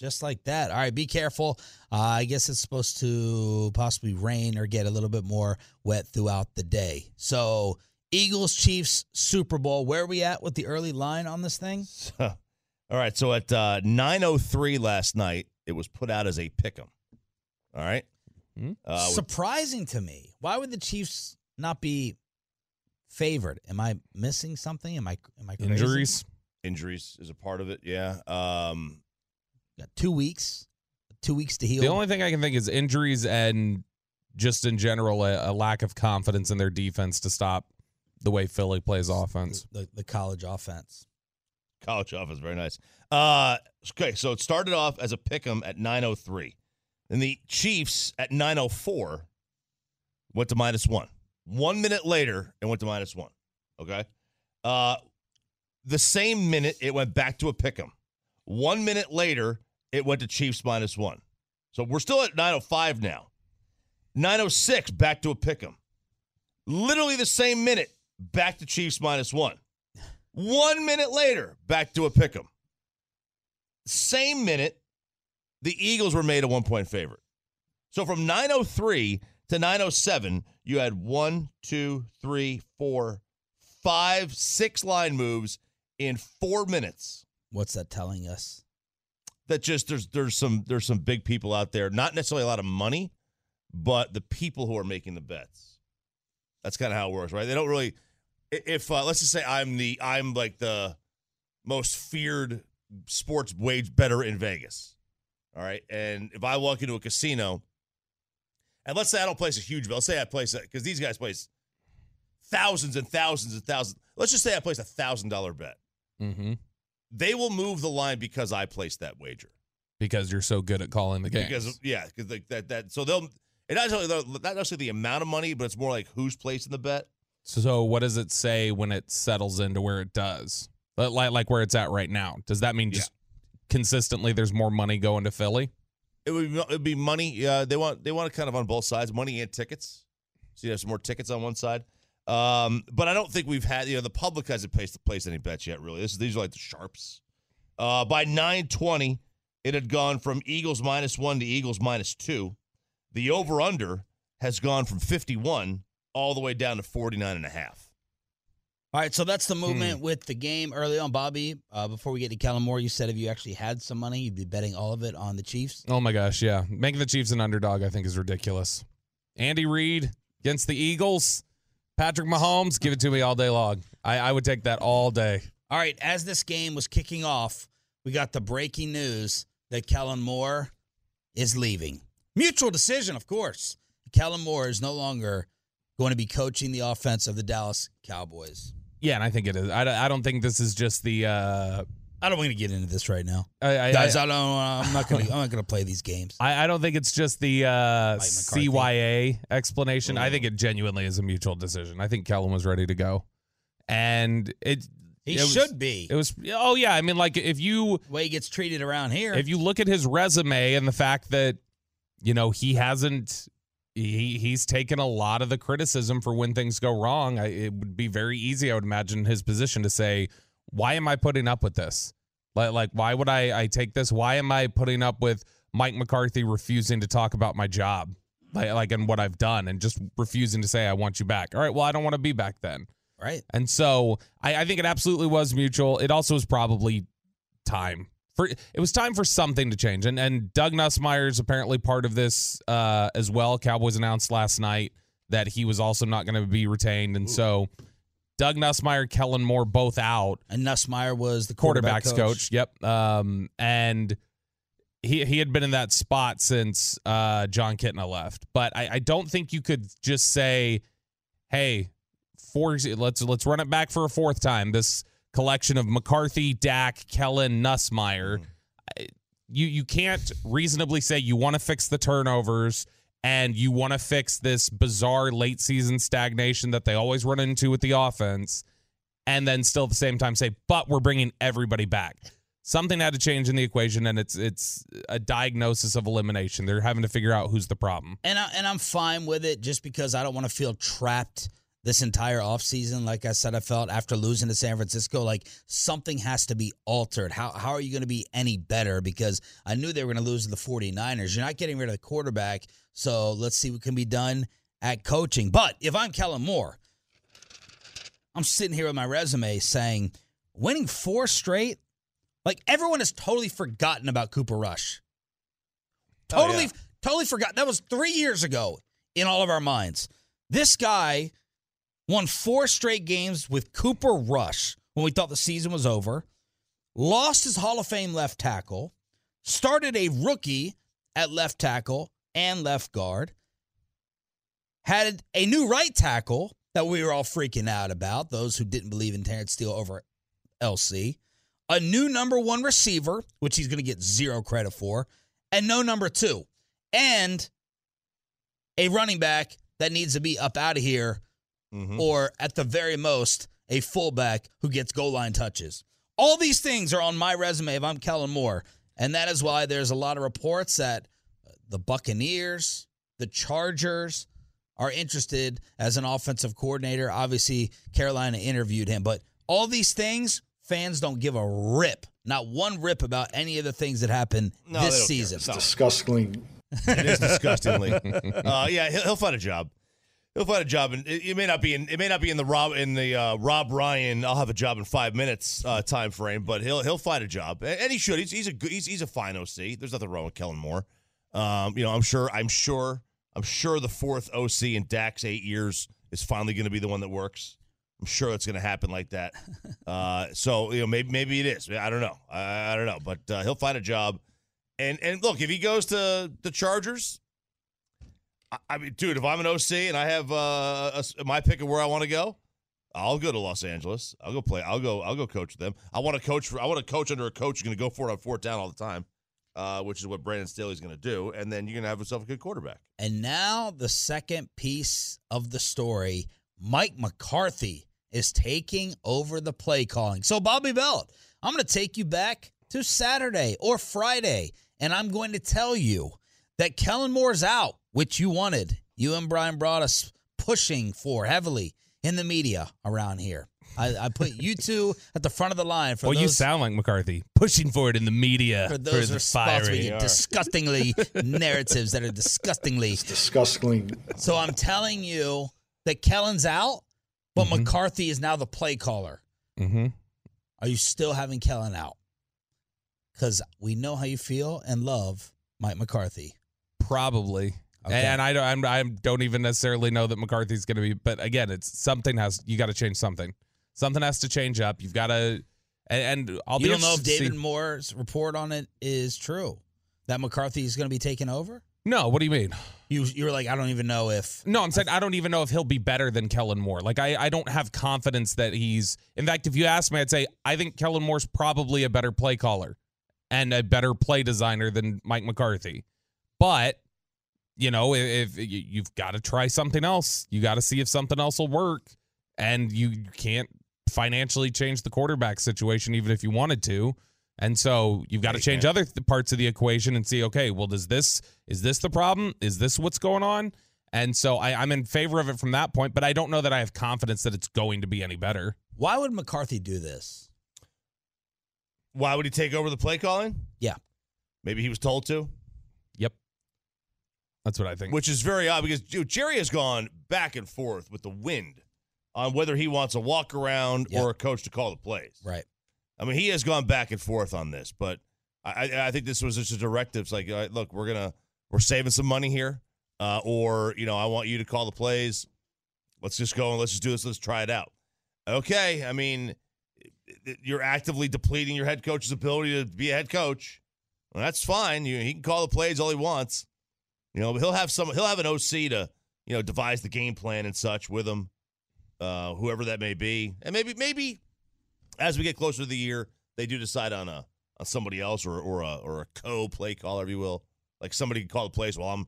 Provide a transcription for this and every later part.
just like that. All right, be careful. Uh, I guess it's supposed to possibly rain or get a little bit more wet throughout the day. So, Eagles Chiefs Super Bowl. Where are we at with the early line on this thing? All right, so at uh, 9:03 last night, it was put out as a pick'em. All right, uh, with- Surprising to me. Why would the Chiefs not be favored? Am I missing something? Am I am I crazy? Injuries. injuries is a part of it. Yeah. Um, Got two weeks. Two weeks to heal. The only thing I can think is injuries and just in general a, a lack of confidence in their defense to stop the way Philly plays offense. the, the college offense. college offense, very nice. Uh, okay, so it started off as a pick'em at 9:03, and the Chiefs at 9:04 went to minus one. One minute later, it went to minus one. Okay, uh, the same minute it went back to a pick'em. One minute later, it went to Chiefs minus one. So we're still at 9:05 now. 9:06 back to a pick'em. Literally the same minute, back to Chiefs minus one. One minute later, back to a pick 'em. Same minute, the Eagles were made a one point favorite. So from 903 to 907, you had one, two, three, four, five, six line moves in four minutes. What's that telling us? That just there's there's some there's some big people out there, not necessarily a lot of money, but the people who are making the bets. That's kind of how it works, right? They don't really if uh, let's just say I'm the I'm like the most feared sports wage better in Vegas. All right. And if I walk into a casino and let's say I don't place a huge bet, let's say I place because these guys place thousands and thousands and thousands. Let's just say I place a thousand dollar bet. Mm-hmm. They will move the line because I placed that wager. Because you're so good at calling the game. Because yeah, because like that that so they'll it not necessarily not necessarily the amount of money, but it's more like who's placing the bet. so what does it say when it settles into where it does? Like, like where it's at right now. Does that mean just consistently there's more money going to Philly? It would be, it be money. Uh, they want they want it kind of on both sides, money and tickets. So you have some more tickets on one side. Um, but I don't think we've had you know the public hasn't placed placed any bets yet. Really, this is these are like the sharps. Uh, by nine twenty, it had gone from Eagles minus one to Eagles minus two. The over under has gone from fifty one all the way down to 49 and a half. All right, so that's the movement with the game early on, Bobby. Uh, before we get to Kellen Moore, you said if you actually had some money, you'd be betting all of it on the Chiefs. Oh my gosh, yeah. Making the Chiefs an underdog, I think, is ridiculous. Andy Reid against the Eagles. Patrick Mahomes, give it to me all day long. I, I would take that all day. All right, as this game was kicking off, we got the breaking news that Kellen Moore is leaving. Mutual decision, of course. Kellen Moore is no longer going to be coaching the offense of the Dallas Cowboys. Yeah, and I think it is. I, don't- I don't think this is just the. Uh, I don't want to get into this right now, I, I, guys. I, I, don't. I'm not going. to I'm not to play these games. I, I don't think it's just the uh, CYA explanation. I think it genuinely is a mutual decision. I think Kellen was ready to go, and it. He it was- should be. It was. Oh yeah, I mean, like if you the way he gets treated around here. if you look at his resume and the fact that you know he hasn't he he's taken a lot of the criticism for when things go wrong I, it would be very easy i would imagine his position to say why am i putting up with this like, like why would I, I take this why am i putting up with mike mccarthy refusing to talk about my job like, like and what i've done and just refusing to say i want you back all right well i don't want to be back then right. and so I, I think it absolutely was mutual. It also was probably time for it was time for something to change. And and Doug Nussmeier is apparently part of this uh, as well. Cowboys announced last night that he was also not going to be retained, and so Doug Nussmeier, Kellen Moore, both out. And Nussmeier was the quarterback quarterbacks coach. Yep. Um, and he he had been in that spot since uh, Jon Kitna left. But I, I don't think you could just say, "Hey, four, let's let's run it back for a fourth time." This collection of McCarthy, Dak, Kellen, Nussmeier. I- You you can't reasonably say you want to fix the turnovers and you want to fix this bizarre late season stagnation that they always run into with the offense and then still at the same time say, but we're bringing everybody back. Something had to change in the equation, and it's it's a diagnosis of elimination. They're having to figure out who's the problem. And I, and I'm fine with it just because I don't want to feel trapped this entire offseason. Like I said, I felt after losing to San Francisco, like something has to be altered. How how are you going to be any better? Because I knew they were going to lose to the 49ers. You're not getting rid of the quarterback. So let's see what can be done at coaching. But if I'm Kellen Moore, I'm sitting here with my resume saying winning four straight, like everyone has totally forgotten about Cooper Rush. Oh, Totally, yeah. totally forgot. That was three years ago in all of our minds. This guy won four straight games with Cooper Rush when we thought the season was over, lost his Hall of Fame left tackle, started a rookie at left tackle and left guard, had a new right tackle that we were all freaking out about, those who didn't believe in Terence Steele over LC, a new number one receiver, which he's going to get zero credit for, and no number two, and a running back that needs to be up out of here, Mhm. or at the very most, a fullback who gets goal line touches. All these things are on my resume if I'm Kellen Moore. And that is why there's a lot of reports that the Buccaneers, the Chargers are interested as an offensive coordinator. Obviously, Carolina interviewed him, but all these things, fans don't give a rip, not one rip about any of the things that happened No, this season. It's not- disgustingly It is disgustingly. uh, yeah, he'll, he'll find a job. He'll find a job, and it, it may not be in it may not be in the Rob in the uh, Rob Ryan. I'll have a job in five minutes uh, time frame, but he'll he'll find a job, and, and he should. He's he's a good, he's he's a fine OC. There's nothing wrong with Kellen Moore. Um, you know, I'm sure I'm sure I'm sure the fourth OC in Dak's eight years is finally going to be the one that works. I'm sure it's going to happen like that. Uh, so you know, maybe maybe it is. I don't know. I, I don't know, but uh, he'll find a job. And and look, if he goes to the Chargers, I, mean, dude, if I'm an OC and I have uh, a my pick of where I want to go, I'll go to Los Angeles. I'll go play. I'll go. I'll go coach them. I want to coach. For, I want to coach under a coach who's going to go for it on fourth down all the time, uh, which is what Brandon Staley's going to do. And then you're going to have yourself a good quarterback. And now the second piece of the story Mike McCarthy is taking over the play calling. So, Bobby Belt, I'm going to take you back to Saturday or Friday, and I'm going to tell you that Kellen Moore's out, which you wanted. You and Bryan Broaddus pushing for heavily in the media around here. I, I put you two at the front of the line for Well, those, you sound like McCarthy pushing for it in the media for those the response we get disgustingly narratives that are disgustingly disgustingly so I'm telling you that Kellen's out, but Mhm. McCarthy is now the play caller. Mm-hmm. Are you still having Kellen out? Because we know how you feel and love Mike McCarthy. Probably. Okay. And I don't, I'm, I don't even necessarily know that McCarthy's going to be. But again, it's something has you got to change something. Something has to change up. You've got to, and, and I'll you be don't know if to see- David Moore's report on it is true. That McCarthy is going to be taken over. No, what do you mean? You you were like, I don't even know if. No, I'm saying I don't even know if he'll be better than Kellen Moore. Like I, I don't have confidence that he's. In fact, if you ask me, I'd say I think Kellen Moore's probably a better play caller and a better play designer than Mike McCarthy. But you know, if, if you- you've got to try something else, you got to see if something else will work, and you can't financially change the quarterback situation even if you wanted to. And so you've got to change other th- parts of the equation and see, okay, well, does this is this the problem? Is this what's going on? And so I, I'm in favor of it from that point, but I don't know that I have confidence that it's going to be any better. Why would McCarthy do this? Why would he take over the play calling? Yeah. Maybe he was told to, Yep. That's what I think. which is very odd because Jerry has gone back and forth with the wind on whether he wants a walk around Yep. or a coach to call the plays. Right. I mean, he has gone back and forth on this, but I, I- think this was just a directive. It's like, right, look, we're gonna we're saving some money here. uh, or you know, I want you to call the plays. Let's just go and let's just do this. Let's try it out. Okay, I mean, you're actively depleting your head coach's ability to be a head coach. Well, that's fine. You, he can call the plays all he wants. You know, he'll have some. He'll have an OC to you know devise the game plan and such with him, uh, whoever that may be, and maybe maybe as we get closer to the year, they do decide on a on somebody else or or a or a co play caller, if you will. Like somebody can call the plays while I'm,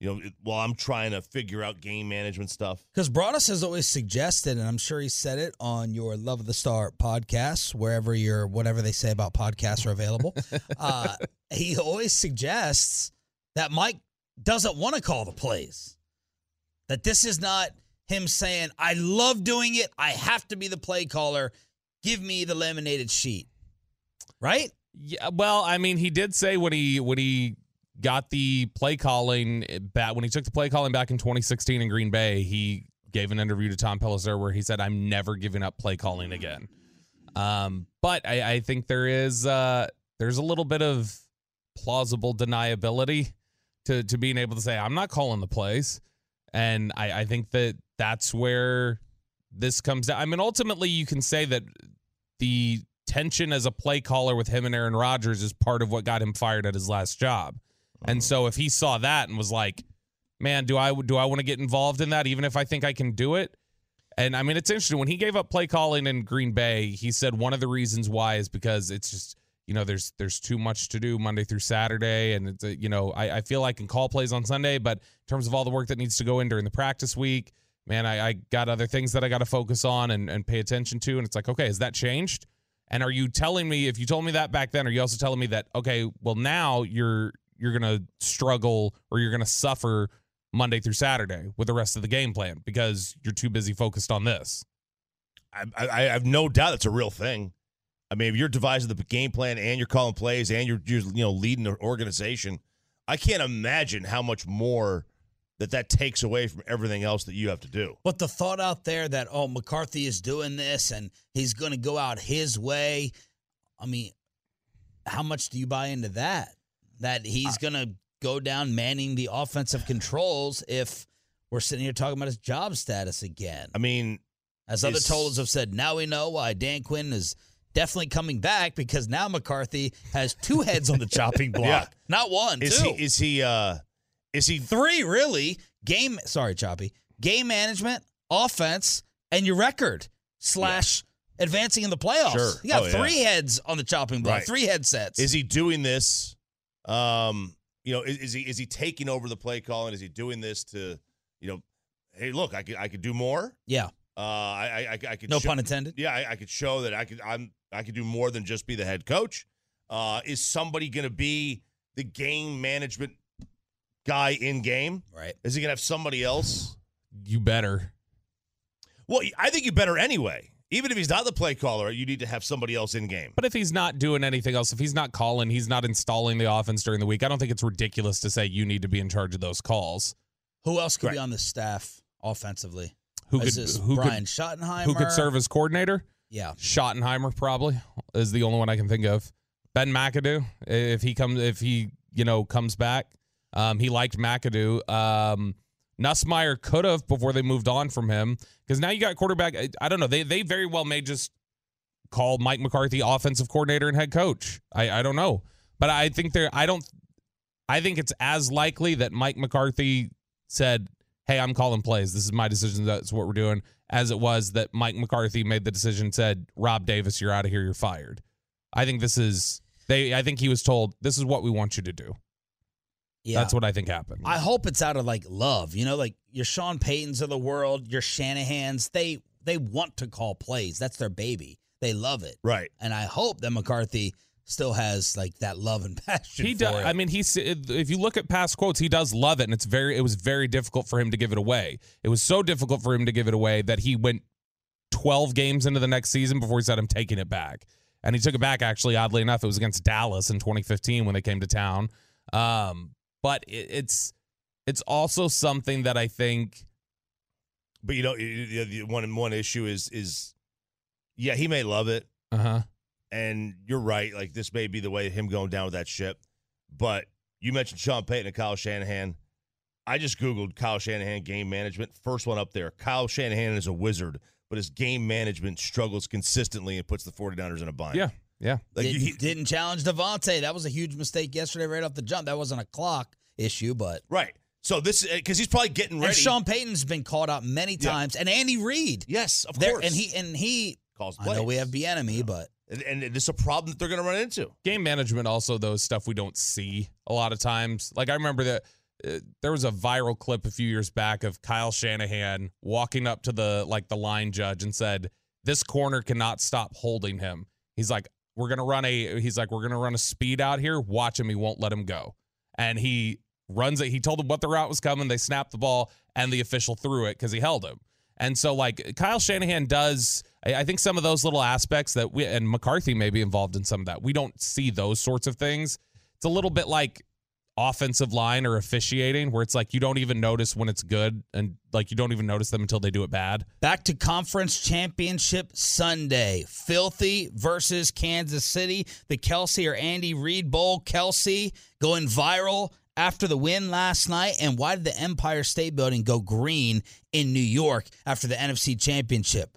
you know, while I'm trying to figure out game management stuff. Because Broaddus has always suggested, and I'm sure he said it on your Love of the Star podcast, wherever your whatever they say about podcasts are available. uh, he always suggests that Mike doesn't want to call the plays. That this is not him saying, "I love doing it. I have to be the play caller. Give me the laminated sheet." Right? Yeah, well, I mean, he did say when he when he got the play calling back when he took the play calling back in 2016 in Green Bay, he gave an interview to Tom Pelissero where he said, "I'm never giving up play calling again." Um, but I, I think there is uh, there's a little bit of plausible deniability to to being able to say, "I'm not calling the plays," and I, I think that that's where this comes down. I mean, ultimately, you can say that the tension as a play caller with him and Aaron Rodgers is part of what got him fired at his last job. And uh-huh. so if he saw that and was like, "Man, do I do I want to get involved in that even if I think I can do it?" And I mean, it's interesting when he gave up play calling in Green Bay, he said one of the reasons why is because it's just you know there's there's too much to do Monday through Saturday, and it's a, you know I, I feel I can call plays on Sunday, but in terms of all the work that needs to go in during the practice week, man, I, I got other things that I got to focus on and, and pay attention to, and it's like, okay, has that changed? And are you telling me if you told me that back then, are you also telling me that okay, well now you're you're gonna struggle or you're gonna suffer Monday through Saturday with the rest of the game plan because you're too busy focused on this? I, I, I have no doubt it's a real thing. I mean, if you're devising the game plan and you're calling plays and you're, you're you know leading the organization, I can't imagine how much more that that takes away from everything else that you have to do. But the thought out there that oh McCarthy is doing this and he's going to go out his way, I mean, how much do you buy into that? That he's going to go down manning the offensive controls if we're sitting here talking about his job status again. I mean, As other totals have said, now we know why Dan Quinn is definitely coming back because now McCarthy has two heads on the chopping block, Yeah. not one, is two. he is he uh is he three really game sorry choppy game management offense and your record slash advancing in the playoffs Sure. you got Oh, yeah. three heads on the chopping block Right. three headsets is he doing this um you know is, is he is he taking over the play calling is he doing this to you know hey look i could i could do more yeah uh i i, I, I could no show- pun intended yeah I, I could show that i could i'm i could do more than just be the head coach uh is somebody gonna be the game management guy in game right is he gonna have somebody else You better. well i think you better anyway even if he's not the play caller you need to have somebody else in game But if he's not doing anything else, if he's not calling, he's not installing the offense during the week, I don't think it's ridiculous to say you need to be in charge of those calls. who else could Right. be on the staff offensively Who is could this who brian could schottenheimer who could serve as coordinator? Yeah Schottenheimer probably is the only one I can think of. Ben McAdoo, if he comes, if he you know comes back, um, he liked McAdoo. Um, Nussmeier could have before they moved on from him because now you got quarterback. I, don't know. They they very well may just call Mike McCarthy offensive coordinator and head coach. I I don't know, but I think they're. I don't. I think it's as likely that Mike McCarthy said, "Hey, I'm calling plays. This is my decision. That's what we're doing." As it was that Mike McCarthy made the decision, said, "Rob Davis, you're out of here. You're fired." I think this is they. I think he was told, "This is what we want you to do." yeah That's what I think happened. I hope it's out of like love, you know, like your Sean Paytons of the world, your Shanahans. They they want to call plays. That's their baby. They love it, right and I hope that McCarthy still has like that love and passion. he for does. it. I mean, he's if you look at past quotes, he does love it, and it's very. It was very difficult for him to give it away. It was so difficult for him to give it away that he went twelve games into the next season before he said, "I'm taking it back." And he took it back. Actually, oddly enough, it was against Dallas in 2015 when they came to town. Um, but it, it's it's also something that I think but you know the, the one one issue is is yeah he may love it uh huh and you're right. Like this may be the way of him going down with that ship. But you mentioned Sean Payton and Kyle Shanahan. I just Googled Kyle Shanahan game management. First one up there. Kyle Shanahan is a wizard, but his game management struggles consistently and puts the 49ers in a bind. Yeah, yeah. Like Didn't, he- didn't challenge DeVonta. That was a huge mistake yesterday, right off the jump. That wasn't a clock issue, but right. So this uh, is because he's probably getting ready. and Sean Payton's been called out many Yeah. times, and Andy Reid. yes, of There, course. and he and he. calls I know we have the enemy, but and, and is a problem that they're going to run into. Game management also though stuff we don't see a lot of times. Like I remember that uh, there was a viral clip a few years back of Kyle Shanahan walking up to the like the line judge and said, "This corner cannot stop holding him." He's like, "We're gonna run a." He's like, "We're gonna run a speed out here. Watch him. He won't let him go." And he runs it. He told him what the route was coming. They snapped the ball, and the official threw it because he held him. And so, like Kyle Shanahan does, I, I think some of those little aspects that we and McCarthy may be involved in some of that. We don't see those sorts of things. It's a little bit like offensive line or officiating, where it's like you don't even notice when it's good, and like you don't even notice them until they do it bad. back to conference championship Sunday. Philly versus Kansas City. The Kelce or Andy Reid Bowl. Kelce going viral after the win last night. And why did the Empire State Building go green in New York after the NFC Championship?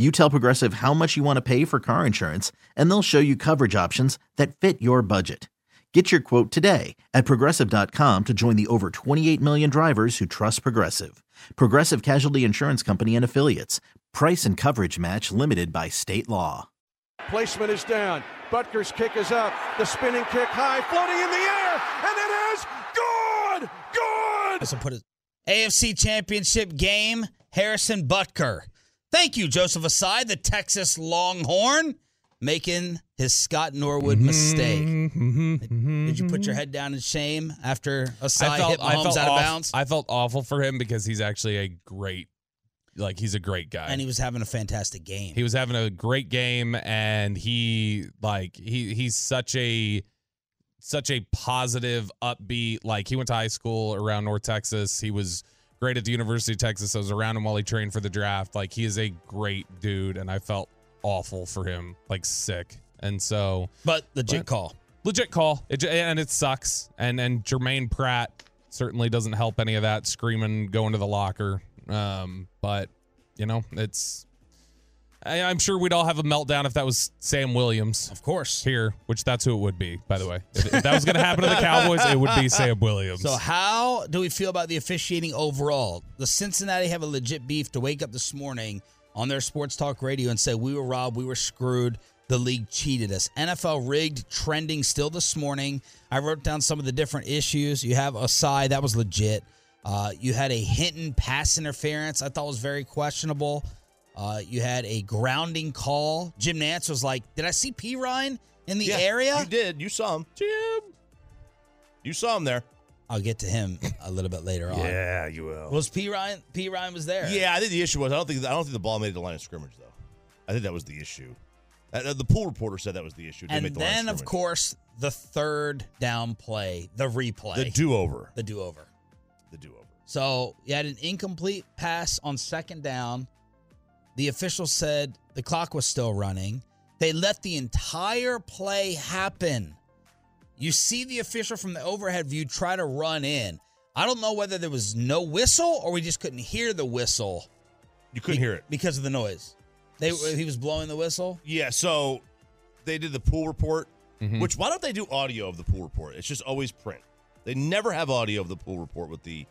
You tell Progressive how much you want to pay for car insurance, and they'll show you coverage options that fit your budget. Get your quote today at progressive.com to join the over 28 million drivers who trust Progressive. Progressive Casualty Insurance Company and Affiliates. Price and coverage match limited by state law. Placement is down. Butker's kick is up. The spinning kick high, floating in the air, and it is good! Good! So put it AFC Championship game, Harrison Butker. Thank you, Joseph Ossai, the Texas Longhorn, making his Scott Norwood mm-hmm, mistake. Mm-hmm, Did you put your mm-hmm. head down in shame after Ossai hit Mahomes out of bounds? I felt awful for him because he's actually a great, like he's a great guy. and he was having a fantastic game. He was having a great game, and he like he he's such a such a positive, upbeat. Like he went to high school around North Texas. He was great at the University of Texas. I was around him while he trained for the draft. Like he is a great dude, and I felt awful for him, like sick. And so but legit But- call. legit call, it, and it sucks. And and Germaine Pratt certainly doesn't help any of that screaming, going to the locker. Um, but you know, it's. I, I'm sure we'd all have a meltdown if that was Sam Williams Of course. here, which that's who it would be, by the way. If, if that was going to happen to the Cowboys, it would be Sam Williams. So how do we feel about the officiating overall? The Cincinnati have a legit beef to wake up this morning on their sports talk radio and say we were robbed, we were screwed, the league cheated us. NFL rigged trending still this morning. I wrote down some of the different issues. You have Ossai, that was legit. Uh, you had a Hinton pass interference, I thought was very questionable. Uh, you had a grounding call. Jim Nantz was like, "Did I see Perine in the Yeah, area?" You did. You saw him. Jim. You saw him there. I'll get to him a little bit later on. Yeah, you will. Was Perine? P Ryan was there. Yeah, I think the issue was I don't think I don't think the ball made the line of scrimmage though. I think that was the issue. Uh, the pool reporter said that was the issue. Didn't And the then, of scrimmage. course, the third down play, the replay, the do over. the do over. The do over. So you had an incomplete pass on second down. The official said the clock was still running. They let the entire play happen. You see the official from the overhead view try to run in. I don't know whether there was no whistle or we just couldn't hear the whistle You couldn't hear it. because of the noise. They he was blowing the whistle. Yeah, so they did the pool report, Mhm. which why don't they do audio of the pool report? It's just always print. They never have audio of the pool report with the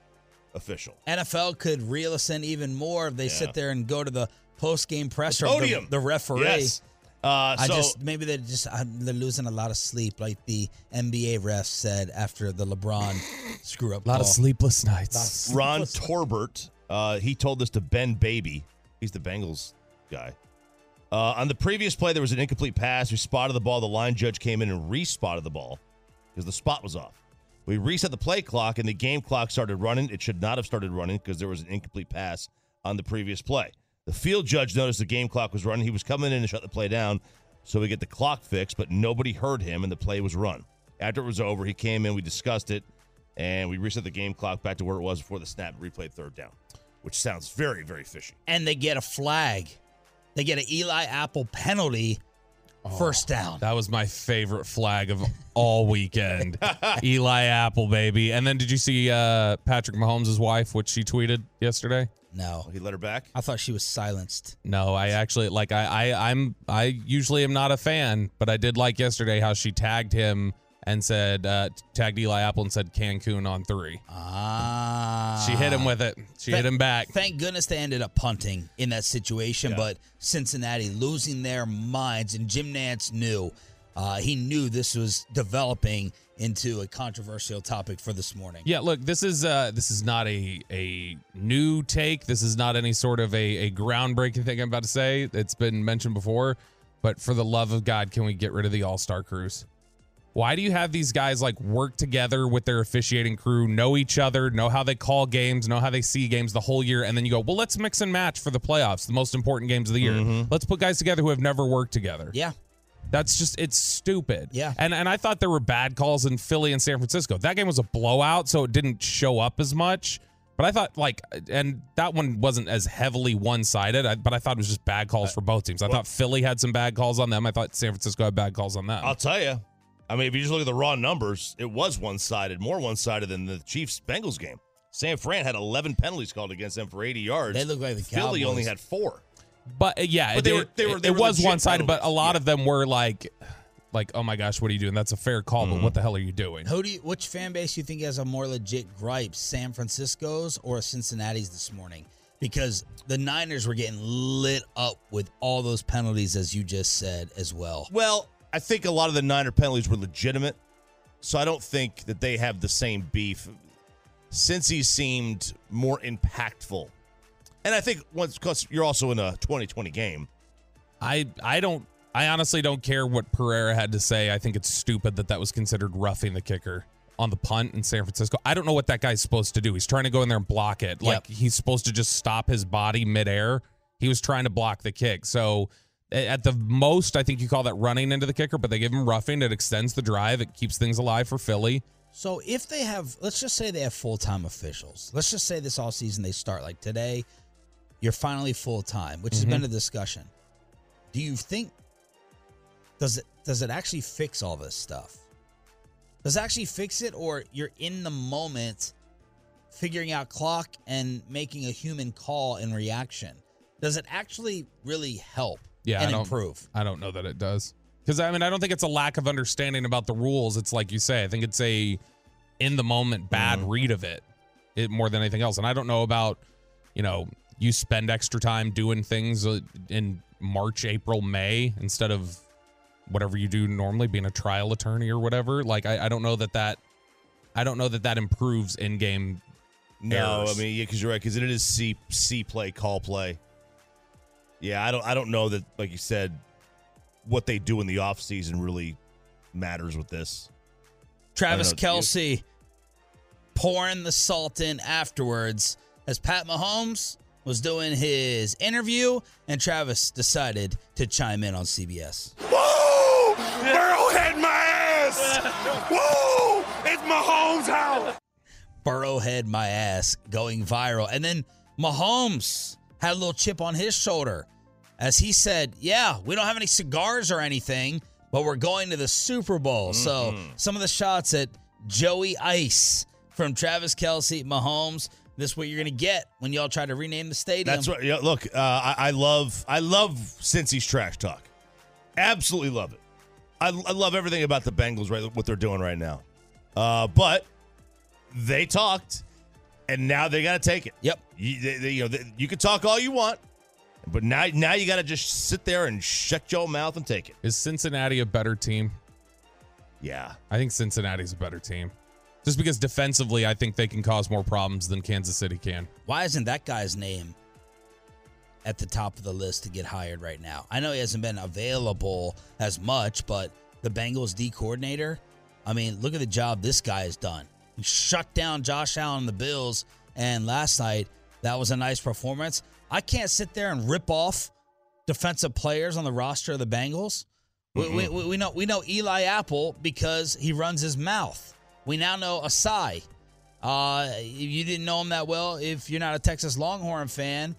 official. NFL could reel us in even more if they Yeah. sit there and go to the post game presser The of the, the referee. Yes. Uh, I just maybe they're just uh, they're losing a lot of sleep, like the NBA refs said after the LeBron screw up. A lot of sleepless nights. Ron Torbert, uh, he told this to Ben Baby. He's the Bengals guy. Uh, on the previous play, there was an incomplete pass. We spotted the ball. The line judge came in and re-spotted the ball because the spot was off. We reset the play clock and the game clock started running. It should not have started running because there was an incomplete pass on the previous play. The field judge noticed the game clock was running. He was coming in and shut the play down so we get the clock fixed, but nobody heard him and the play was run. After it was over, he came in, we discussed it, and we reset the game clock back to where it was before the snap replayed third down, which sounds very, very fishy. and they get a flag. They get an Eli Apple penalty, first down. That was my favorite flag of all weekend. Eli Apple, baby. And then did you see uh, Patrick Mahomes' wife, what she tweeted yesterday? No, He let her back. I thought she was silenced. No, I actually like I, I I'm I usually am not a fan, but I did like yesterday how she tagged him and said uh tagged Eli Apple and said Cancun on three. Ah, She hit him with it. She hit him back. Thank goodness they ended up punting in that situation, Yeah. but Cincinnati losing their minds, and Jim Nantz knew. Uh, he knew this was developing into a controversial topic for this morning. Yeah, look, this is uh this is not a a new take. This is not any sort of a, a groundbreaking thing I'm about to say. It's been mentioned before, but for the love of God, can we get rid of the All-Star crews? Why do you have these guys like work together with their officiating crew, know each other, know how they call games, know how they see games the whole year, and then you go, well, let's mix and match for the playoffs, the most important games of the year. Mm-hmm. Let's put guys together who have never worked together. Yeah. That's just it's stupid. Yeah. And and I thought there were bad calls in Philly and San Francisco. That game was a blowout, so it didn't show up as much. But I thought like and that one wasn't as heavily one-sided, I, but I thought it was just bad calls uh, for both teams. I thought Philly had some bad calls on them. I thought San Francisco had bad calls on them. I'll tell you. I mean, if you just look at the raw numbers, it was one sided, more one sided than the Chiefs Bengals game. San Fran had 11 penalties called against them for 80 yards. They look like the Philly Cowboys. only had four. But uh, yeah, But it, they were- they were- it, they were was one-sided, but a lot Yeah. of them were like like, oh my gosh, what are you doing? That's a fair call, Mm-hmm. but what the hell are you doing? Who do you, which fan base do you think has a more legit gripe, San Francisco's or Cincinnati's this morning? Because the Niners were getting lit up with all those penalties, as you just said, as well. Well, I think a lot of the Niner penalties were legitimate, so I don't think that they have the same beef. Since he seemed more impactful, and I think once because you're also in a 2020 game. I I don't I honestly don't care what Pereira had to say. I think it's stupid that that was considered roughing the kicker on the punt in San Francisco. I don't know what that guy's supposed to do. He's trying to go in there and block it. Like he's supposed to just stop his body midair. He was trying to block the kick. So at the most, I think you call that running into the kicker, but they give him roughing. It extends the drive. It keeps things alive for Philly. So if they have, let's just say they have full time officials. Let's just say this all season they start like today. You're finally full time, which has been mm-hmm. a discussion. Do you think does it does it actually fix all this stuff? Does it actually fix it, or you're in the moment figuring out clock and making a human call in reaction? Does it actually really help Yeah, I and don't, improve? I don't know that it does. Because I mean, I don't think it's a lack of understanding about the rules. It's like you say. I think it's a in the moment bad read of it, it more than anything else. And I don't know about, you know, you spend extra time doing things uh, in March, April, May instead of whatever you do normally, being a trial attorney or whatever. Like I, I don't know that that, I don't know that that improves in game. No, Errors. I mean, yeah, because you're right, because it is C C play, call play. Yeah, I don't I don't know that like you said what they do in the offseason really matters with this. Travis I don't know. Kelce pouring the salt in afterwards as Pat Mahomes was doing his interview, and Travis decided to chime in on CBS. Woo! Burrow had my ass! Woo! It's Mahomes' house! Burrowhead my ass going viral. And then Mahomes had a little chip on his shoulder as he said, Yeah, we don't have any cigars or anything, but we're going to the Super Bowl. So some of the shots at Joey Ice from Travis Kelce, Mahomes. This is what you're gonna get when y'all try to rename the stadium. That's what. Yeah, look, uh, I, I love, I love Cincy's trash talk. Absolutely love it. I, I love everything about the Bengals, right? What they're doing right now. Uh, but they talked, and now they got to take it. Yep. You, they, they- you know, they, you can talk all you want, but now, now you got to just sit there and shut your mouth and take it. Is Cincinnati a better team? Yeah. I think Cincinnati's a better team. Just because defensively, I think they can cause more problems than Kansas City can. Why isn't that guy's name at the top of the list to get hired right now? I know he hasn't been available as much, but the Bengals D coordinator, I mean, look at the job this guy has done. Shut down Josh Allen and the Bills, and last night that was a nice performance. I can't sit there and rip off defensive players on the roster of the Bengals. We, we, we, we know we know Eli Apple because he runs his mouth. We now know Ossai. Uh, you didn't know him that well, if you're not a Texas Longhorn fan,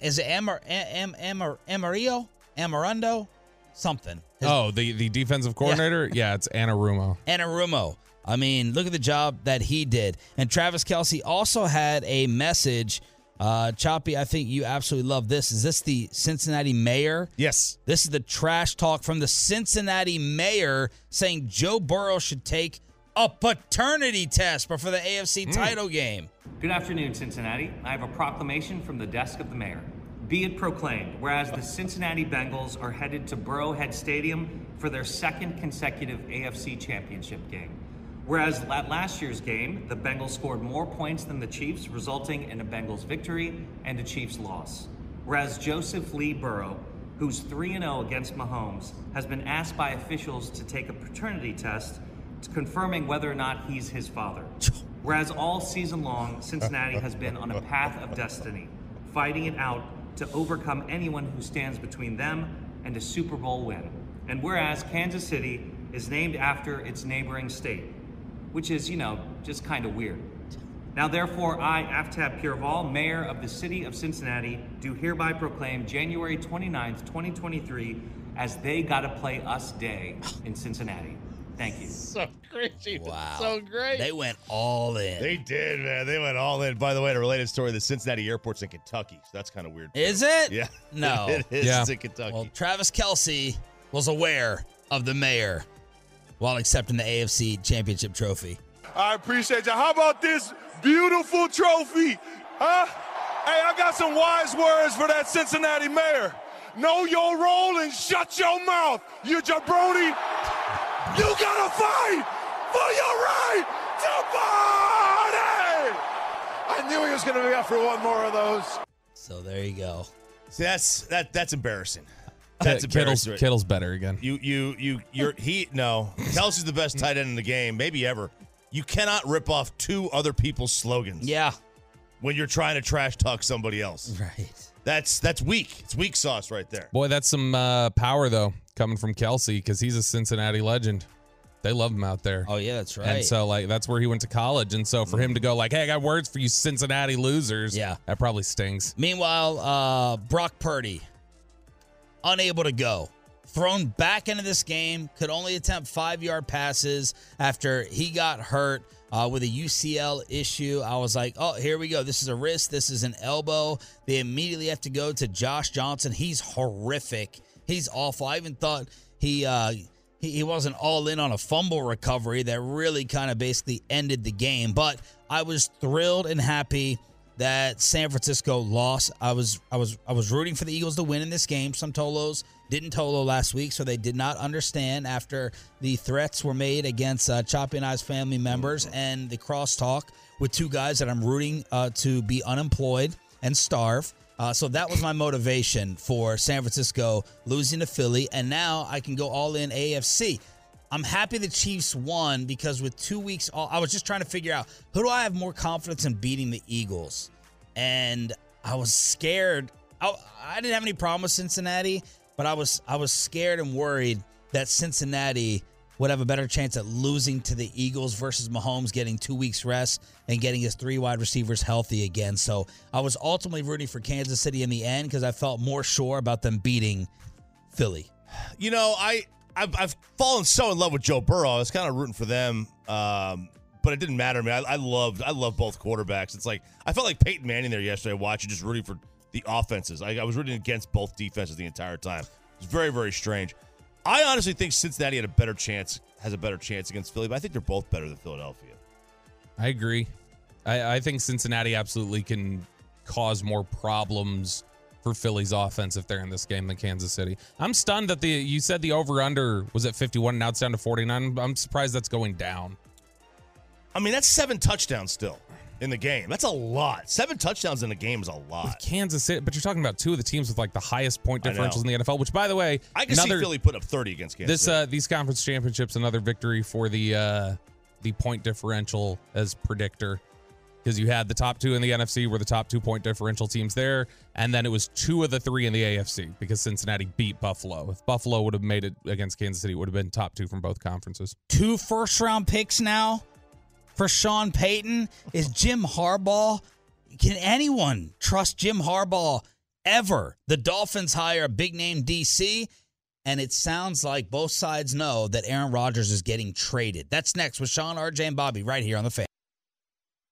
is it Amar, Am, Amar, Amarillo? Amarundo? Something. His- Oh, the, the defensive coordinator? Yeah, it's Anarumo. Anarumo. I mean, look at the job that he did. And Travis Kelce also had a message. Uh, Choppy, I think you absolutely love this. Is this the Cincinnati mayor? Yes. This is the trash talk from the Cincinnati mayor saying Joe Burrow should take a paternity test before the AFC title game. Good afternoon, Cincinnati. I have a proclamation from the desk of the mayor. Be it proclaimed, whereas the Cincinnati Bengals are headed to Burrowhead Stadium for their second consecutive AFC Championship game. Whereas at last year's game, the Bengals scored more points than the Chiefs, resulting in a Bengals victory and a Chiefs loss. Whereas Joseph Lee Burrow, who's 3 0 against Mahomes, has been asked by officials to take a paternity test confirming whether or not he's his father. Whereas all season long, Cincinnati has been on a path of destiny, fighting it out to overcome anyone who stands between them and a Super Bowl win. And whereas Kansas City is named after its neighboring state, which is, you know, just kind of weird. Now, therefore, I, Aftab Pureval, Mayor of the City of Cincinnati, do hereby proclaim January 29th, 2023, as They Gotta Play Us Day in Cincinnati. Thank you. So crazy. Wow. So great. They went all in. They did, man. They went all in. By the way, a related story: the Cincinnati airport's in Kentucky, so that's kind of weird. Is it? Yeah. No. it is. Yeah. It's in Kentucky. Well, Travis Kelce was aware of the mayor while accepting the AFC Championship trophy. I appreciate you. How about this beautiful trophy? Huh? Hey, I got some wise words for that Cincinnati mayor. Know your role and shut your mouth, you jabroni. You gotta fight for your right to party! I knew he was gonna be up for one more of those. So there you go. See, that's that. That's embarrassing. That's Kittle's, embarrassing. Kittle's better again. You, you, you, you're he. No, Kelce's the best tight end in the game, maybe ever. You cannot rip off two other people's slogans Yeah. when you're trying to trash talk somebody else. Right. That's that's weak. It's weak sauce right there. Boy, that's some uh, power, though, coming from Kelsey because he's a Cincinnati legend. They love him out there. Oh yeah, that's right. And so, like, that's where he went to college. And so, for him to go, like, hey, I got words for you, Cincinnati losers. Yeah. That probably stings. Meanwhile, uh, Brock Purdy, unable to go. Thrown back into this game, could only attempt five yard passes after he got hurt uh, with a UCL issue. I was like, oh, here we go. This is a wrist, this is an elbow. They immediately have to go to Josh Johnson. He's horrific. He's awful. I even thought he. Uh, he, he wasn't all in on a fumble recovery that really kind of basically ended the game. But I was thrilled and happy that San Francisco lost. I was I was I was rooting for the Eagles to win in this game. Some Tolos didn't Tolo last week, so they did not understand after the threats were made against uh, Choppy and I's family members and the crosstalk with two guys that I'm rooting uh, to be unemployed and starve. Uh, so that was my motivation for San Francisco losing to Philly, and now I can go all in AFC. I'm happy the Chiefs won because with two weeks, all, I was just trying to figure out who do I have more confidence in beating the Eagles, and I was scared. I, I didn't have any problem with Cincinnati, but I was I was scared and worried that Cincinnati would have a better chance at losing to the Eagles versus Mahomes getting two weeks rest and getting his three wide receivers healthy again. So I was ultimately rooting for Kansas City in the end because I felt more sure about them beating Philly. You know, I I've, I've fallen so in love with Joe Burrow. I was kind of rooting for them, um, but it didn't matter to me. I, I loved I love both quarterbacks. It's like I felt like Peyton Manning there yesterday watching, just rooting for the offenses. I, I was rooting against both defenses the entire time. It's very very strange. I honestly think Cincinnati had a better chance, has a better chance against Philly, but I think they're both better than Philadelphia. I agree. I, I think Cincinnati absolutely can cause more problems for Philly's offense if they're in this game than Kansas City. I'm stunned that the you said the over under was at 51 now it's down to 49. I'm surprised that's going down. I mean, that's seven touchdowns still in the game. That's a lot. Seven touchdowns in a game is a lot. With Kansas City, but you're talking about two of the teams with like the highest point differentials in the NFL. Which, by the way, I can another, see Philly put up 30 against Kansas this City. uh, these conference championships another victory for the uh, the point differential as predictor because you had the top two in the NFC were the top two point differential teams there, and then it was two of the three in the AFC because Cincinnati beat Buffalo. If Buffalo would have made it against Kansas City, it would have been top two from both conferences. Two first round picks now for Sean Payton. Is Jim Harbaugh? Can anyone trust Jim Harbaugh ever? The Dolphins hire a big name DC, and it sounds like both sides know that Aaron Rodgers is getting traded. That's next with Sean, RJ, and Bobby right here on the fan.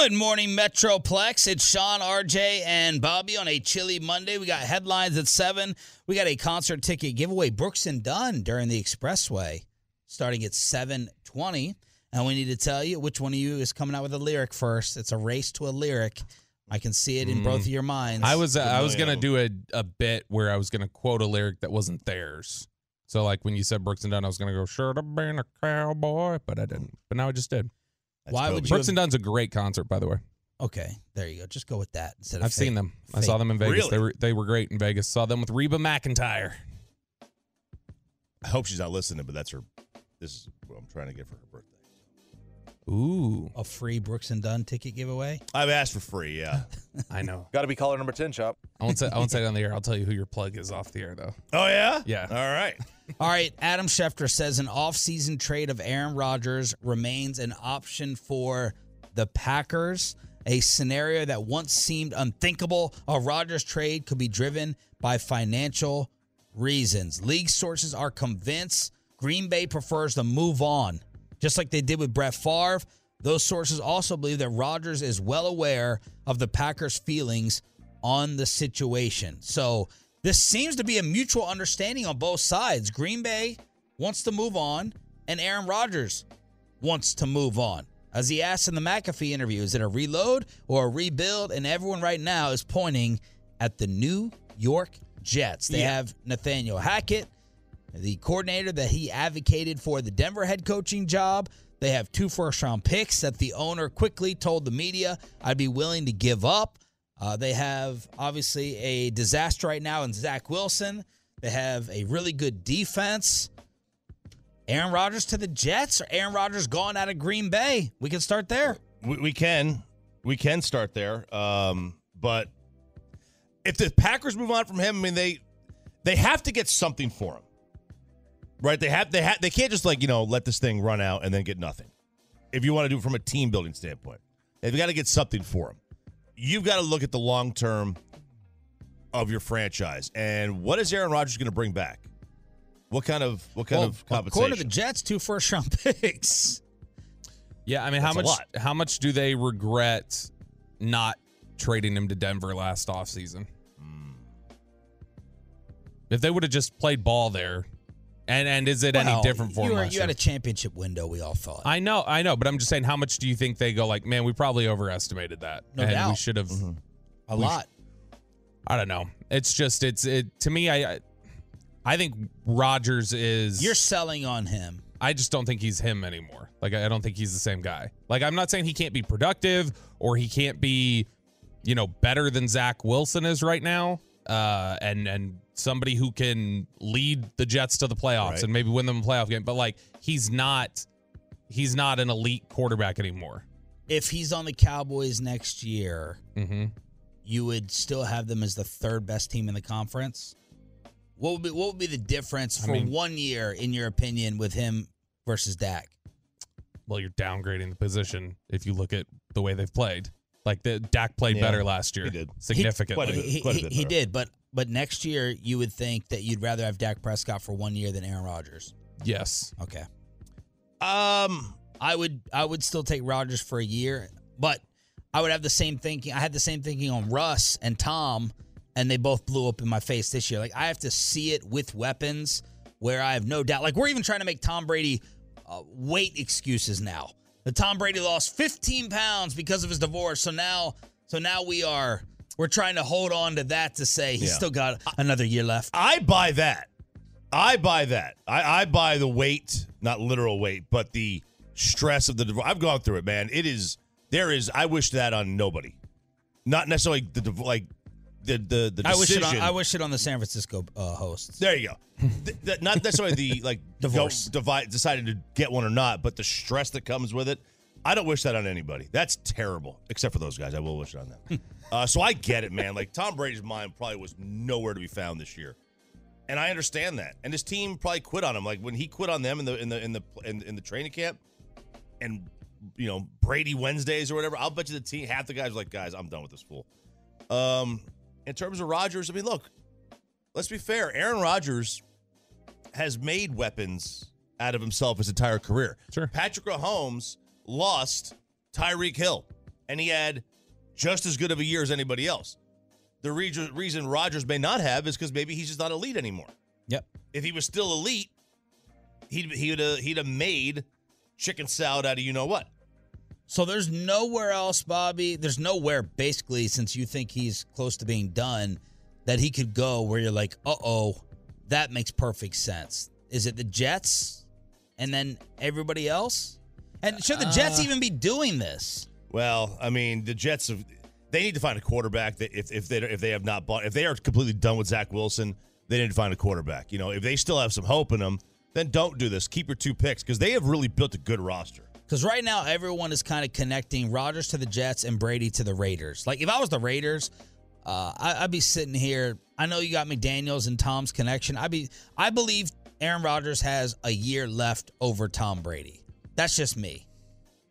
Good morning, Metroplex. It's Sean, RJ, and Bobby on a chilly Monday. We got headlines at 7. We got a concert ticket giveaway, Brooks and Dunn, during the Expressway, starting at 720. And we need to tell you which one of you is coming out with a lyric first. It's a race to a lyric. I can see it in both of your minds. I was uh, I was gonna do a, a bit where I was gonna quote a lyric that wasn't theirs. So like when you said Brooks and Dunn, I was gonna go sure to been a cowboy, but I didn't. But now I just did. That's Why Kobe. would you Brooks have- and Dunn's a great concert, by the way. Okay, there you go. Just go with that instead of I've seen fake- them. I fake. saw them in Vegas. Really? They were they were great in Vegas. Saw them with Reba McEntire. I hope she's not listening, but that's her. This is what I'm trying to get for her birthday. Ooh. A free Brooks and Dunn ticket giveaway. I've asked for free. Yeah. I know. Got to be caller number 10, Chop. I won't say I won't say it on the air. I'll tell you who your plug is off the air though. Oh yeah. Yeah. All right. All right, Adam Schefter says an off-season trade of Aaron Rodgers remains an option for the Packers. A scenario that once seemed unthinkable. A Rodgers trade could be driven by financial reasons. League sources are convinced Green Bay prefers to move on, just like they did with Brett Favre. Those sources also believe that Rodgers is well aware of the Packers' feelings on the situation. So this seems to be a mutual understanding on both sides. Green Bay wants to move on, and Aaron Rodgers wants to move on. As he asked in the McAfee interview, is it a reload or a rebuild? And everyone right now is pointing at the New York Jets. They Yeah. have Nathaniel Hackett, the coordinator that he advocated for the Denver head coaching job. They have two first round picks that the owner quickly told the media I'd be willing to give up. Uh, they have obviously a disaster right now in Zach Wilson. They have a really good defense. Aaron Rodgers to the Jets or Aaron Rodgers gone out of Green Bay? We can start there. We, we can, we can start there. Um, but if the Packers move on from him, I mean they they have to get something for him, right? They have they have they can't just like you know let this thing run out and then get nothing. If you want to do it from a team building standpoint, they've got to get something for them. You've got to look at the long term of your franchise and what is Aaron Rodgers going to bring back? What kind of what kind Well, of compensation? according to the Jets, two first round picks. Yeah, I mean, how That's a much how much do they regret not trading him to Denver last offseason? Hmm. If they would have just played ball there, and and is it Well, any different for you him? were- last You had a championship window, we all thought. I know, I know, but I'm just saying, how much do you think they go like, man, we probably overestimated that, No and we should have a we sh- lot. I don't know. It's just it's it to me. I I- I think Rodgers is. You're selling on him. I just don't think he's him anymore. Like I I don't think he's the same guy. Like I'm not saying he can't be productive or he can't be, you know, better than Zach Wilson is right now. Uh, and and somebody who can lead the Jets to the playoffs Right. and maybe win them a playoff game. But like he's not, he's not an elite quarterback anymore. If he's on the Cowboys next year, Mm-hmm. you would still have them as the third best team in the conference. What would be what would be the difference I for mean- one year, in your opinion, with him versus Dak? Well, you're downgrading the position if you look at the way they've played. Like the Dak played Yeah, better last year, he did. significantly. Quite a bit. He, quite a he- bit he better. did, but but next year you would think that you'd rather have Dak Prescott for one year than Aaron Rodgers. yes. Okay. um I would I would still take Rodgers for a year, but I would have the same thinking. I had the same thinking on Russ and Tom, and they both blew up in my face this year. Like I have to see it with weapons where I have no doubt. Like we're even trying to make Tom Brady uh, weight excuses now. The Tom Brady lost 15 pounds because of his divorce, so now so now we are we're trying to hold on to that to say he's Yeah. still got another year left. I buy that. I buy that. I, I buy the weight, not literal weight, but the stress of the divorce. I've gone through it, man. It is there is. I wish that on nobody, not necessarily the like the the the I wish decision. it on, I wish it on the San Francisco uh, hosts. there you go. Th- th- not necessarily the like Divorce. divide, decided to get one or not, but the stress that comes with it. I don't wish that on anybody. That's terrible, except for those guys. I will wish it on them. uh, so I get it, man. Like Tom Brady's mind probably was nowhere to be found this year. and I understand that. And his team probably quit on him. Like when he quit on them in the in the in the in, in the training camp, and you know Brady Wednesdays or whatever. I'll bet you the team half the guys are like, guys, I'm done with this fool. Um, in terms of Rodgers, I mean, look, let's be fair. Aaron Rodgers has made weapons out of himself his entire career. Sure. Patrick Mahomes lost Tyreek Hill, and he had just as good of a year as anybody else. The reason, reason Rodgers may not have is because maybe he's just not elite anymore. Yep. If he was still elite, he'd he'd have, he'd have made chicken salad out of you know what. So there's nowhere else, Bobby. There's nowhere basically since you think he's close to being done that he could go where you're like, uh oh, that makes perfect sense. Is it the Jets and then everybody else? And should the Jets Uh, even be doing this? Well, I mean, the Jets have they need to find a quarterback that if if they if they have not bought if they are completely done with Zach Wilson, they didn't find a quarterback. You know, if they still have some hope in them, then don't do this. Keep your two picks because they have really built a good roster. Because right now, everyone is kind of connecting Rodgers to the Jets and Brady to the Raiders. Like, if I was the Raiders, uh, I, I'd be sitting here. I know you got McDaniels and Tom's connection. I be, I believe Aaron Rodgers has a year left over Tom Brady. That's just me.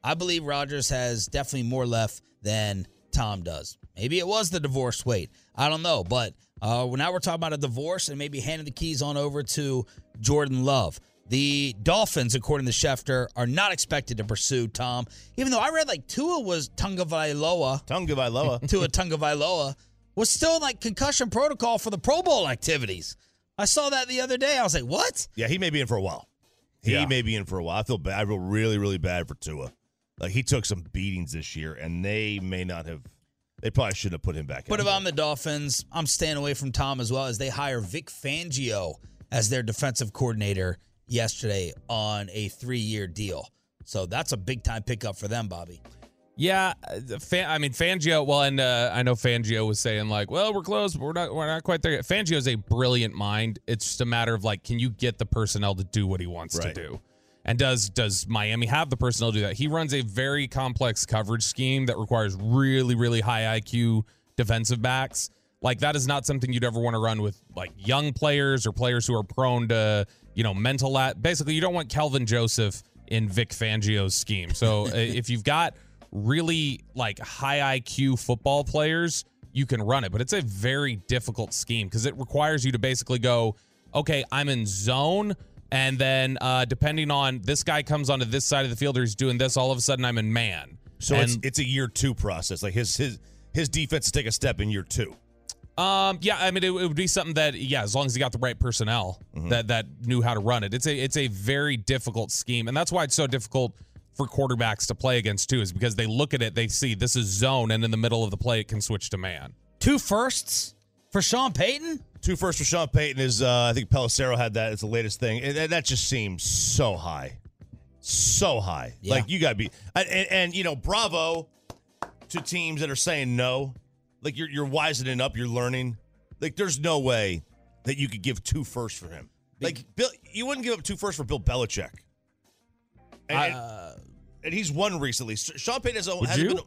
I believe Rodgers has definitely more left than Tom does. Maybe it was the divorce wait. I don't know. But uh, now we're talking about a divorce and maybe handing the keys on over to Jordan Love. The Dolphins, according to Schefter, are not expected to pursue Tom, even though I read like Tua was Tunga Vailoa. Tunga Vailoa. Tua Tunga Vailoa was still like concussion protocol for the Pro Bowl activities. I saw that the other day. I was like, what? Yeah, he may be in for a while. He Yeah. may be in for a while. I feel bad. I feel really, really bad for Tua. Like he took some beatings this year, and they may not have. They probably shouldn't have put him back. But in. if I'm the Dolphins, I'm staying away from Tom as well as they hire Vic Fangio as their defensive coordinator yesterday on a three year deal. So that's a big time pickup for them, Bobby. Yeah, Fan, I mean Fangio. Well, and uh, I know Fangio was saying like, "Well, we're close, but we're not. We're not quite there yet." Fangio is a brilliant mind. It's just a matter of like, can you get the personnel to do what he wants Right. to do? And does does Miami have the personnel to do that? He runs a very complex coverage scheme that requires really, really high IQ defensive backs. Like that is not something you'd ever want to run with like young players or players who are prone to you know mental. Lat- Basically, you don't want Kelvin Joseph in Vic Fangio's scheme. So if you've got really like high IQ football players, you can run it. But it's a very difficult scheme because it requires you to basically go, okay, I'm in zone. And then uh, depending on this guy comes onto this side of the field or he's doing this, all of a sudden I'm in man. so and, it's it's a year two process. Like his his his defense take a step in year two. Um, yeah, I mean, it, it would be something that, yeah, as long as you got the right personnel Mm-hmm. that that knew how to run it, it's a it's a very difficult scheme, and that's why it's so difficult for quarterbacks to play against too, is because they look at it, they see this is zone, and in the middle of the play, it can switch to man. Two firsts for Sean Payton? Two first for Sean Payton is uh, I think Pelissero had that It's the latest thing. And that- that just seems so high, so high. Yeah. Like you got to be and, and, and you know bravo to teams that are saying no. Like you're you're wisening up, you're learning. Like there's no way that you could give two first for him. Like Bill, you wouldn't give up two first for Bill Belichick. And, Uh, and he's won recently. Sean Payton has, Would hasn't you? been.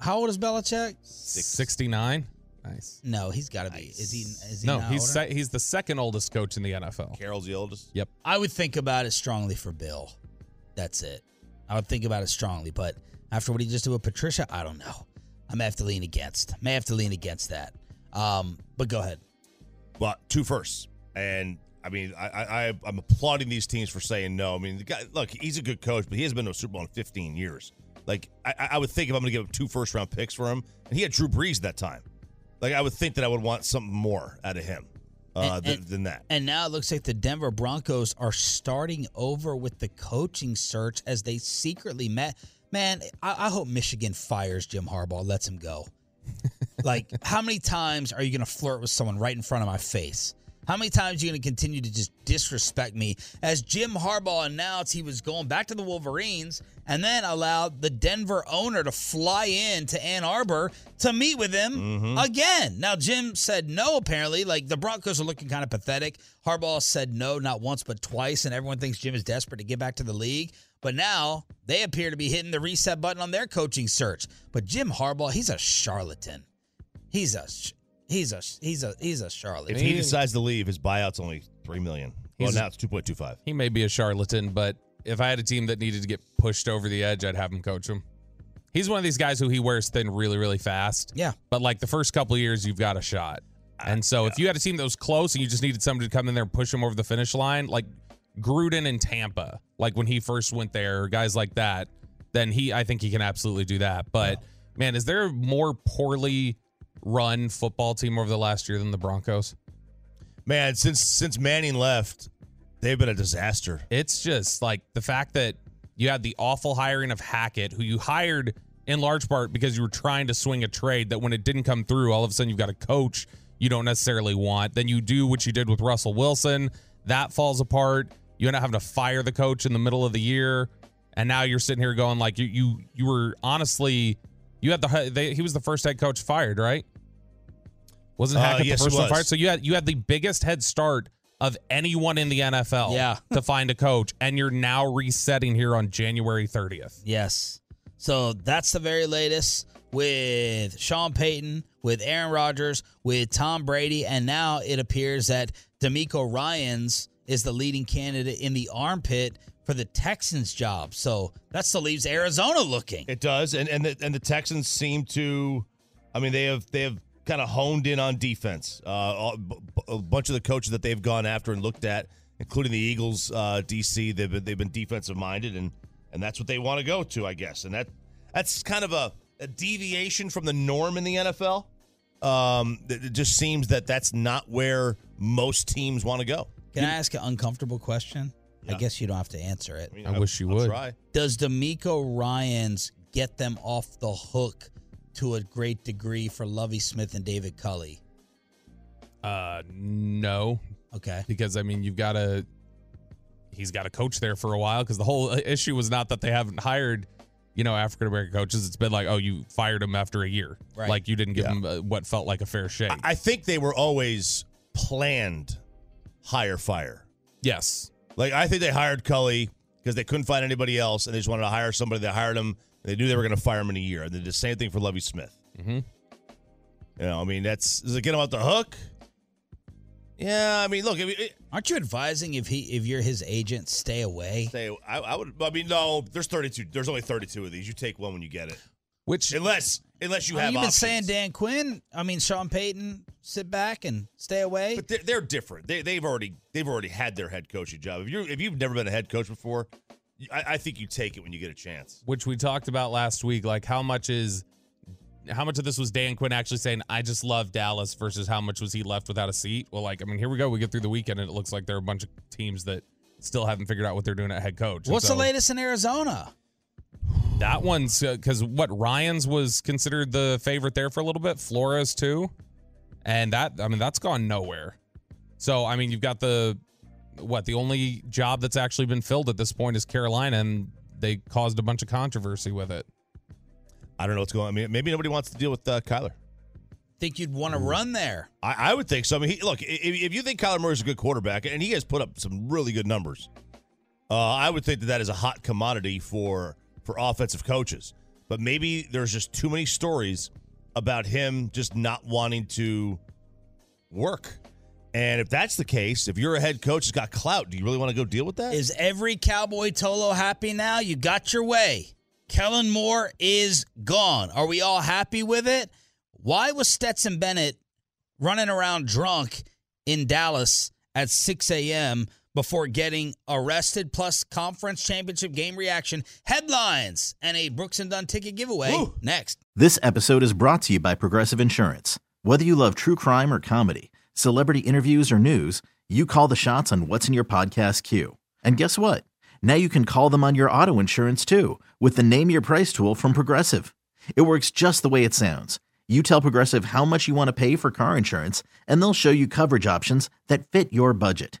how old is Belichick? Sixty nine. Nice. No, he's got to be. Is he? Is he No, he's se- he's the second oldest coach in the NFL. Carroll's the oldest. Yep. I would think about it strongly for Bill. That's it. I would think about it strongly, but after what he just did with Patricia, I don't know. I may have to lean against. May have to lean against that. Um, but go ahead. But two firsts, and I mean, I, I I'm applauding these teams for saying no. I mean, the guy, look, he's a good coach, but he has been to a Super Bowl in 15 years. Like, I, I would think if I'm going to give up two first round picks for him, and he had Drew Brees at that time. Like, I would think that I would want something more out of him uh, And- than, and- than that. And now it looks like the Denver Broncos are starting over with the coaching search as they secretly met. Man, I, I hope Michigan fires Jim Harbaugh, lets him go. like, how many times are you going to flirt with someone right in front of my face? How many times are you going to continue to just disrespect me? As Jim Harbaugh announced he was going back to the Wolverines and then allowed the Denver owner to fly in to Ann Arbor to meet with him mm-hmm. again. Now, Jim said no, apparently. Like, the Broncos are looking kind of pathetic. Harbaugh said no, not once, but twice, and everyone thinks Jim is desperate to get back to the league. But now they appear to be hitting the reset button on their coaching search. But Jim Harbaugh, he's a charlatan. He's a he's a he's a he's a charlatan. If he decides to leave, his buyout's only three million. Well, He's- now it's 2.25. He may be a charlatan, but if I had a team that needed to get pushed over the edge, I'd have him coach him. He's one of these guys who he wears thin really, really fast. Yeah. But like the first couple of years, you've got a shot. And so if you had a team that was close and you just needed somebody to come in there and push him over the finish line, like Gruden in Tampa, like when he first went there, guys like that, then he, I think he can absolutely do that. But man, is there more poorly run football team over the last year than the Broncos? Man, since since Manning left, they've been a disaster. It's just like the fact that you had the awful hiring of Hackett, who you hired in large part because you were trying to swing a trade that when it didn't come through, all of a sudden you've got a coach you don't necessarily want. Then you do what you did with Russell Wilson. That falls apart. You end up having to fire the coach in the middle of the year. And now you're sitting here going like you you you were honestly you had the they, he was the first head coach fired, right? Wasn't Uh, Hackett yes, the he first one fired? So you had you had the biggest head start of anyone in the NFL Yeah. to find a coach, and you're now resetting here on January 30th. Yes. So that's the very latest with Sean Payton, with Aaron Rodgers, with Tom Brady, and now it appears that DeMeco Ryans is the leading candidate in the armpit for the Texans job. So that still leaves Arizona looking. It does, and and the, and the Texans seem to, I mean, they have they have kind of honed in on defense. Uh, all- b- b- a bunch of the coaches that they've gone after and looked at, including the Eagles, uh, DC, they've been, they've been defensive minded, and and that's what they want to go to, I guess, and that that's kind of a, a deviation from the norm in the NFL. Um, it just seems that that's not where most teams want to go. Can I ask an uncomfortable question? I guess you don't have to answer it. mean, I wish you I'll would. Try. Does DeMeco Ryans get them off the hook to a great degree for Lovie Smith and David Culley? Uh, no, Okay. because I mean you've got to. He's got a coach there for a while because the whole issue was not that they haven't hired, you know, African American coaches. It's been like, oh, you fired him after a year, Right. like you didn't give Yeah. him uh, what felt like a fair shake. I think they were always planned hire fire. yes, Like I think they hired Culley because they couldn't find anybody else, and they just wanted to hire somebody. They hired him. They knew they were going to fire him in a year. And they did the same thing for Lovie Smith. Mhm. You know, I mean, that's does it get him out the hook? Yeah, I mean, look, if it, Aren't you advising if he if you're his agent, stay away? say I, I would. I mean, no, there's 32. There's only 32 of these. You take one when you get it, which unless unless you I mean, have. you've been options. saying Dan Quinn. I mean, Sean Payton, sit back and stay away. but they're, they're different. They, they've already they've already had their head coaching job. If you if you've never been a head coach before, I, I think you take it when you get a chance. which we talked about last week. Like how much is how much of this was Dan Quinn actually saying I just love Dallas versus how much was he left without a seat? Well, like I mean, here we go. We get through the weekend and it looks like there are a bunch of teams that still haven't figured out what they're doing at head coach. What's so the latest in Arizona? That one's because what Ryans was considered the favorite there for a little bit. Flores too, and that I mean that's gone nowhere. So I mean you've got the what the only job that's actually been filled at this point is Carolina, and they caused a bunch of controversy with it. I don't know what's going. on. I mean, maybe nobody wants to deal with uh, Kyler. Think you'd want to run there? I, I would think so. I mean, he, look, if, if you think Kyler Murray's a good quarterback, and he has put up some really good numbers, uh, I would think that that is a hot commodity for for offensive coaches. But maybe there's just too many stories about him just not wanting to work. And if that's the case, if you're a head coach who's got clout, do you really want to go deal with that? Is every Cowboy Tolo happy now? You got your way. Kellen Moore is gone. Are we all happy with it? Why was Stetson Bennett running around drunk in Dallas at 6 a.m. before getting arrested? Plus, conference championship game reaction, headlines, and a Brooks and Dunn ticket giveaway next. This episode is brought to you by Progressive Insurance. Whether you love true crime or comedy, celebrity interviews or news, you call the shots on what's in your podcast queue. And guess what? Now you can call them on your auto insurance too with the Name Your Price tool from Progressive. It works just the way it sounds. You tell Progressive how much you want to pay for car insurance, and they'll show you coverage options that fit your budget.